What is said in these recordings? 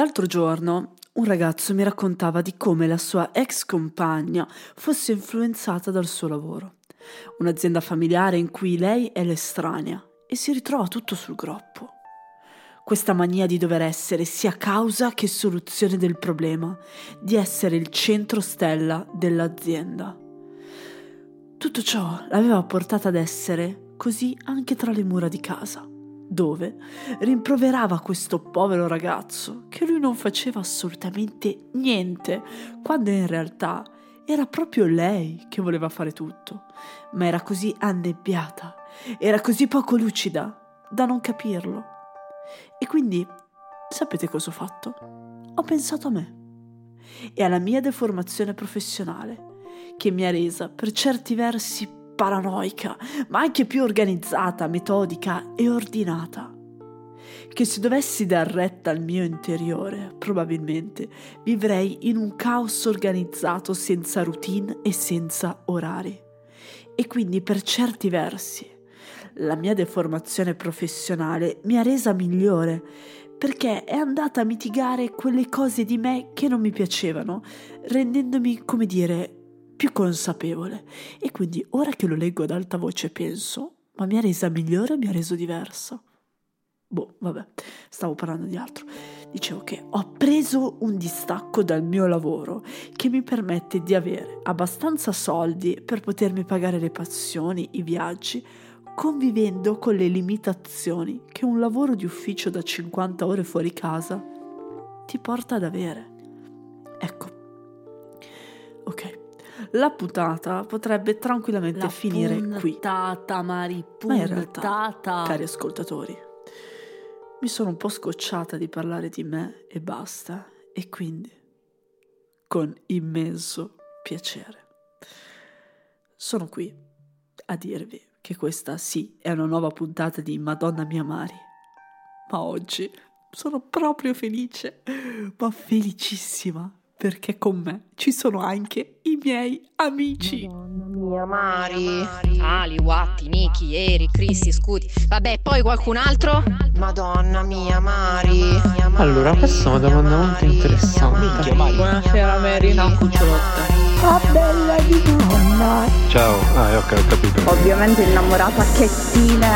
L'altro giorno un ragazzo mi raccontava di come la sua ex compagna fosse influenzata dal suo lavoro. Un'azienda familiare in cui lei è l'estranea e si ritrova tutto sul groppo. Questa mania di dover essere sia causa che soluzione del problema, di essere il centro stella dell'azienda. Tutto ciò l'aveva portata ad essere così anche tra le mura di casa dove rimproverava questo povero ragazzo che lui non faceva assolutamente niente, quando in realtà era proprio lei che voleva fare tutto, ma era così annebbiata, era così poco lucida da non capirlo. E quindi, sapete cosa ho fatto? Ho pensato a me e alla mia deformazione professionale, che mi ha resa per certi versi paranoica, ma anche più organizzata, metodica e ordinata. Che se dovessi dar retta al mio interiore, probabilmente vivrei in un caos organizzato senza routine e senza orari. E quindi per certi versi la mia deformazione professionale mi ha resa migliore perché è andata a mitigare quelle cose di me che non mi piacevano, rendendomi, come dire, più consapevole. E quindi ora che lo leggo ad alta voce penso, ma mi ha resa migliore o mi ha reso diversa? Boh, vabbè, stavo parlando di altro. Dicevo che ho preso un distacco dal mio lavoro che mi permette di avere abbastanza soldi per potermi pagare le passioni, i viaggi, convivendo con le limitazioni che un lavoro di ufficio da 50 ore fuori casa ti porta ad avere. Ecco. Ok la puntata potrebbe tranquillamente la finire qui. Puntata, Mari, puntata. Ma in realtà, cari ascoltatori, mi sono un po' scocciata di parlare di me e basta, e quindi, con immenso piacere, sono qui a dirvi che questa sì è una nuova puntata di Madonna mia Mari, ma oggi sono proprio felice, ma felicissima perché con me ci sono anche i miei amici. Madonna mia, Mari. Ali, Watti, Niki, Eri, Cristi, Scuti. Vabbè, poi qualcun altro? Madonna mia, Mari. Allora, questa è una domanda molto interessante. Buonasera, Mary. Ciao, cucciolotta. Ah, bella di donna. Ciao, ah, ok, ho capito. Ovviamente innamorata che stile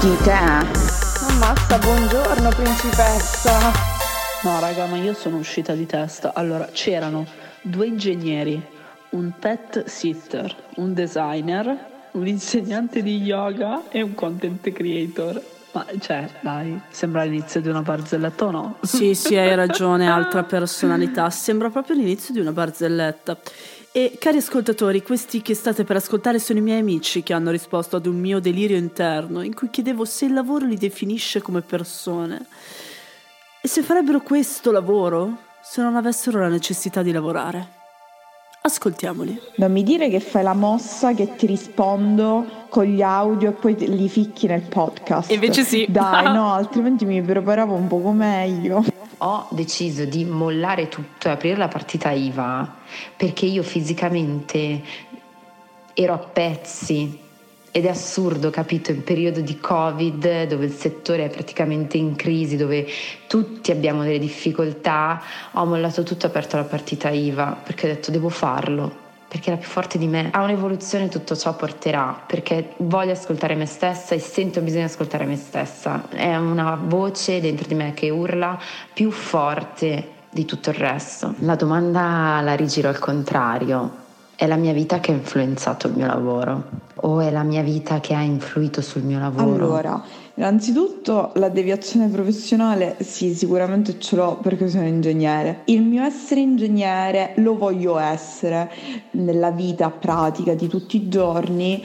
di te. Ammazza, buongiorno, principessa. No, raga, ma io sono uscita di testa. Allora, c'erano due ingegneri, un pet sitter, un designer, un insegnante di yoga e un content creator. Ma cioè, dai, sembra l'inizio di una barzelletta o no? Sì, sì, hai ragione, altra personalità. Sembra proprio l'inizio di una barzelletta. E cari ascoltatori, questi che state per ascoltare sono i miei amici che hanno risposto ad un mio delirio interno in cui chiedevo se il lavoro li definisce come persone. E se farebbero questo lavoro se non avessero la necessità di lavorare? Ascoltiamoli. Non mi dire che fai la mossa che ti rispondo con gli audio e poi li ficchi nel podcast. Invece sì. Dai, no, altrimenti mi preparavo un poco meglio. Ho deciso di mollare tutto e aprire la partita IVA perché io fisicamente ero a pezzi ed è assurdo, capito, in periodo di Covid, dove il settore è praticamente in crisi, dove tutti abbiamo delle difficoltà, ho mollato tutto, ho aperto la partita IVA, perché ho detto devo farlo, perché era più forte di me. A un'evoluzione tutto ciò porterà, perché voglio ascoltare me stessa e sento bisogno di ascoltare me stessa. È una voce dentro di me che urla più forte di tutto il resto. La domanda la rigiro al contrario è la mia vita che ha influenzato il mio lavoro o è la mia vita che ha influito sul mio lavoro? Allora, innanzitutto la deviazione professionale sì, sicuramente ce l'ho perché sono ingegnere. Il mio essere ingegnere lo voglio essere nella vita pratica di tutti i giorni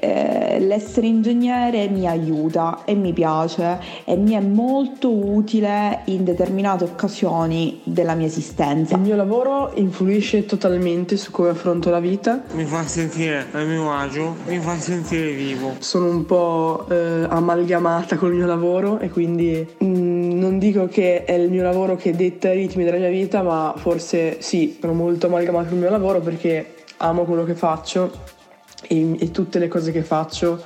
eh, l'essere ingegnere mi aiuta e mi piace e mi è molto utile in determinate occasioni della mia esistenza. Il mio lavoro influisce totalmente su come affronto la vita. Mi fa sentire a mio agio, mi fa sentire vivo. Sono un po' eh, amalgamata col mio lavoro e quindi mm, non dico che è il mio lavoro che detta i ritmi della mia vita, ma forse sì, sono molto amalgamata col mio lavoro perché amo quello che faccio e, e tutte le cose che faccio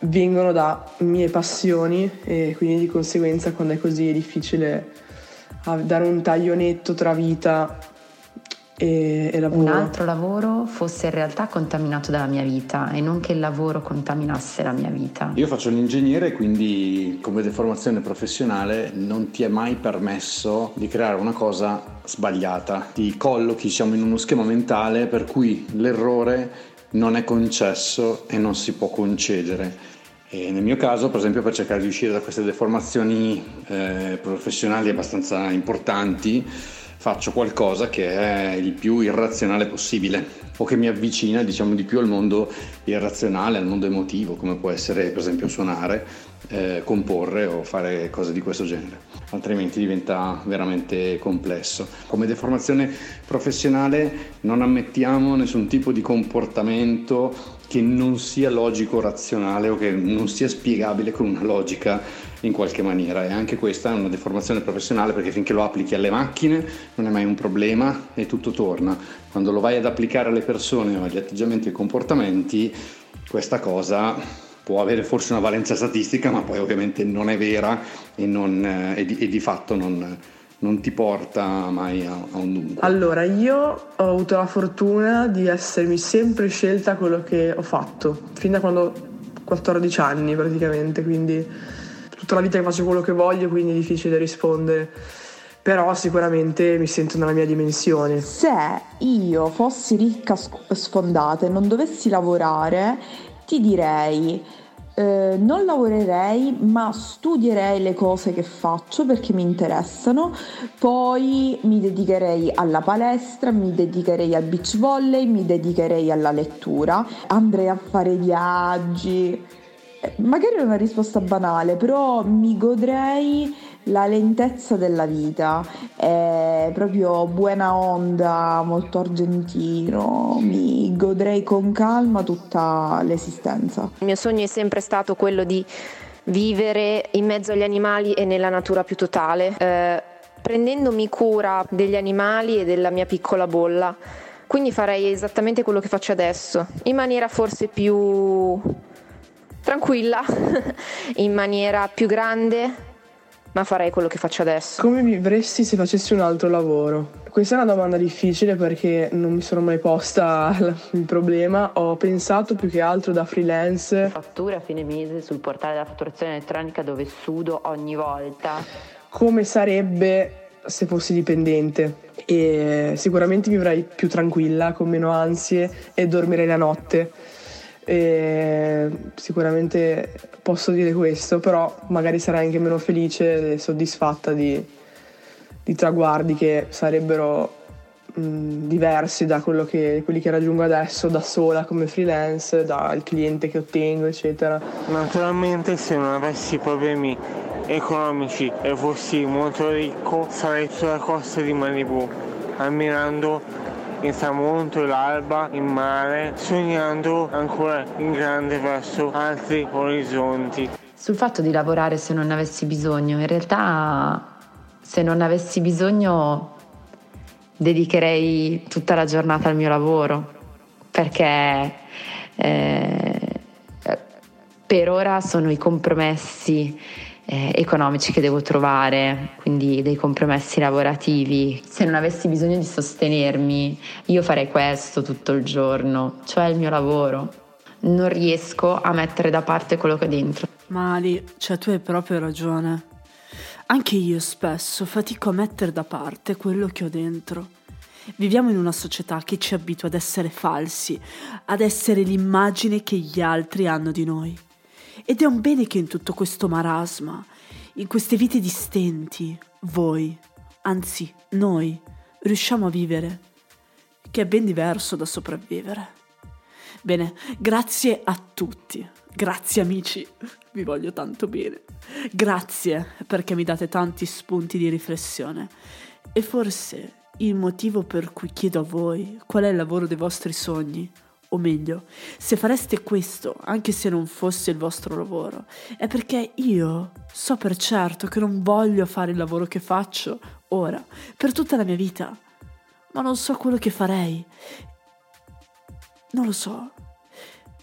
vengono da mie passioni e quindi di conseguenza quando è così è difficile a dare un taglio netto tra vita e, e lavoro. Un altro lavoro fosse in realtà contaminato dalla mia vita e non che il lavoro contaminasse la mia vita. Io faccio l'ingegnere, quindi come deformazione professionale non ti è mai permesso di creare una cosa sbagliata. Ti collochi diciamo, in uno schema mentale per cui l'errore non è concesso e non si può concedere. E nel mio caso, per esempio, per cercare di uscire da queste deformazioni eh, professionali abbastanza importanti, faccio qualcosa che è il più irrazionale possibile o che mi avvicina diciamo di più al mondo irrazionale, al mondo emotivo, come può essere per esempio suonare, eh, comporre o fare cose di questo genere. Altrimenti diventa veramente complesso. Come deformazione professionale non ammettiamo nessun tipo di comportamento che non sia logico, razionale o che non sia spiegabile con una logica in qualche maniera e anche questa è una deformazione professionale perché finché lo applichi alle macchine non è mai un problema e tutto torna. Quando lo vai ad applicare alle persone o agli atteggiamenti e comportamenti, questa cosa può avere forse una valenza statistica, ma poi ovviamente non è vera e, non, eh, e, di, e di, fatto non, non, ti porta mai a, a un dunque. Allora, io ho avuto la fortuna di essermi sempre scelta quello che ho fatto, fin da quando ho 14 anni praticamente, quindi tutta la vita che faccio quello che voglio, quindi è difficile rispondere. Però sicuramente mi sento nella mia dimensione. Se io fossi ricca sfondata e non dovessi lavorare, ti direi eh, non lavorerei ma studierei le cose che faccio perché mi interessano, poi mi dedicherei alla palestra, mi dedicherei al beach volley, mi dedicherei alla lettura, andrei a fare viaggi, magari è una risposta banale, però mi godrei la lentezza della vita, è proprio buona onda, molto argentino, mi godrei con calma tutta l'esistenza. Il mio sogno è sempre stato quello di vivere in mezzo agli animali e nella natura più totale, eh, prendendomi cura degli animali e della mia piccola bolla. Quindi farei esattamente quello che faccio adesso, in maniera forse più tranquilla, in maniera più grande, ma farei quello che faccio adesso. Come vivresti se facessi un altro lavoro? Questa è una domanda difficile perché non mi sono mai posta il problema. Ho pensato più che altro da freelance. Fatture a fine mese sul portale della fatturazione elettronica dove sudo ogni volta. Come sarebbe se fossi dipendente? E sicuramente vivrei più tranquilla, con meno ansie e dormirei la notte e sicuramente posso dire questo, però magari sarai anche meno felice e soddisfatta di, di traguardi che sarebbero mh, diversi da che, quelli che raggiungo adesso da sola come freelance, dal cliente che ottengo, eccetera. Naturalmente se non avessi problemi economici e fossi molto ricco sarei sulla costa di Malibu ammirando il tramonto l'alba in mare, sognando ancora in grande verso altri orizzonti. Sul fatto di lavorare se non avessi bisogno, in realtà se non avessi bisogno dedicherei tutta la giornata al mio lavoro, perché eh, per ora sono i compromessi eh, economici che devo trovare, quindi dei compromessi lavorativi. Se non avessi bisogno di sostenermi, io farei questo tutto il giorno, cioè il mio lavoro. Non riesco a mettere da parte quello che ho dentro. Mali, cioè tu hai proprio ragione. Anche io spesso fatico a mettere da parte quello che ho dentro. Viviamo in una società che ci abitua ad essere falsi, ad essere l'immagine che gli altri hanno di noi. Ed è un bene che in tutto questo marasma, in queste vite distenti, voi, anzi noi, riusciamo a vivere, che è ben diverso da sopravvivere. Bene, grazie a tutti, grazie amici, vi voglio tanto bene. Grazie perché mi date tanti spunti di riflessione. E forse il motivo per cui chiedo a voi qual è il lavoro dei vostri sogni o meglio, se fareste questo, anche se non fosse il vostro lavoro, è perché io so per certo che non voglio fare il lavoro che faccio ora, per tutta la mia vita, ma non so quello che farei. Non lo so.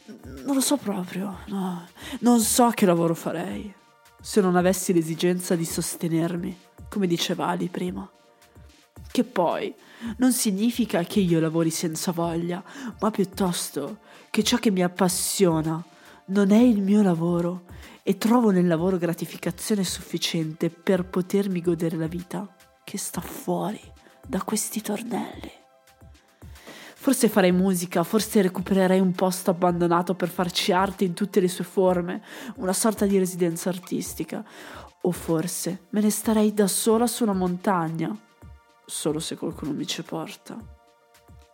Non lo so proprio, no. Non so che lavoro farei se non avessi l'esigenza di sostenermi come diceva Ali prima. Che poi non significa che io lavori senza voglia, ma piuttosto che ciò che mi appassiona non è il mio lavoro e trovo nel lavoro gratificazione sufficiente per potermi godere la vita che sta fuori da questi tornelli. Forse farei musica, forse recupererei un posto abbandonato per farci arte in tutte le sue forme, una sorta di residenza artistica. O forse me ne starei da sola su una montagna, solo se qualcuno mi ci porta.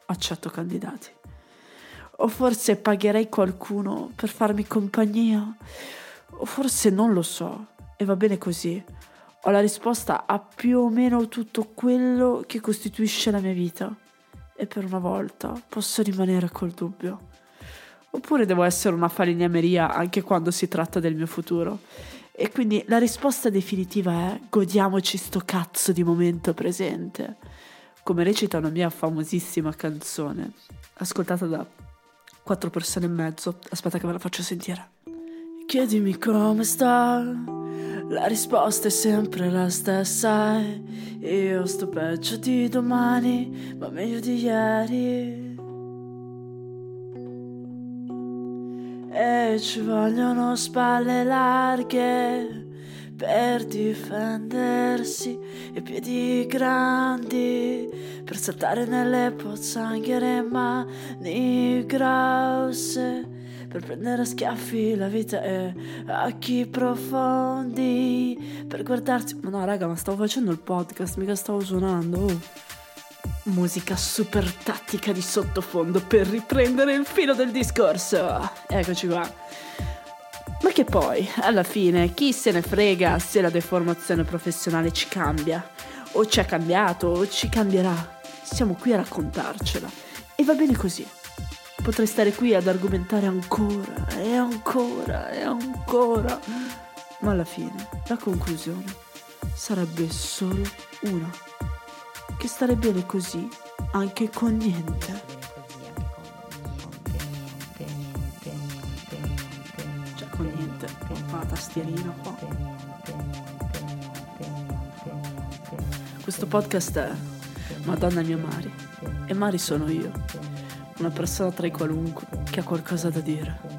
Accetto candidati. O forse pagherei qualcuno per farmi compagnia. O forse non lo so, e va bene così. Ho la risposta a più o meno tutto quello che costituisce la mia vita e per una volta posso rimanere col dubbio. Oppure devo essere una falegnameria anche quando si tratta del mio futuro. E quindi la risposta definitiva è godiamoci sto cazzo di momento presente. Come recita una mia famosissima canzone, ascoltata da quattro persone e mezzo. Aspetta che ve la faccio sentire. Chiedimi come sta, la risposta è sempre la stessa. Io sto peggio di domani, ma meglio di ieri. E ci vogliono spalle larghe per difendersi e piedi grandi per saltare nelle pozzanghere mani grosse per prendere a schiaffi la vita e occhi profondi per guardarsi ma no raga ma stavo facendo il podcast mica stavo suonando oh. Musica super tattica di sottofondo per riprendere il filo del discorso eccoci qua ma che poi, alla fine, chi se ne frega se la deformazione professionale ci cambia? O ci ha cambiato, o ci cambierà. Siamo qui a raccontarcela. E va bene così. Potrei stare qui ad argomentare ancora e ancora e ancora. Ma alla fine, la conclusione sarebbe solo una. Che stare bene così anche con niente. con niente, con la tastierina qua. Questo podcast è Madonna mia Mari e Mari sono io, una persona tra i qualunque che ha qualcosa da dire.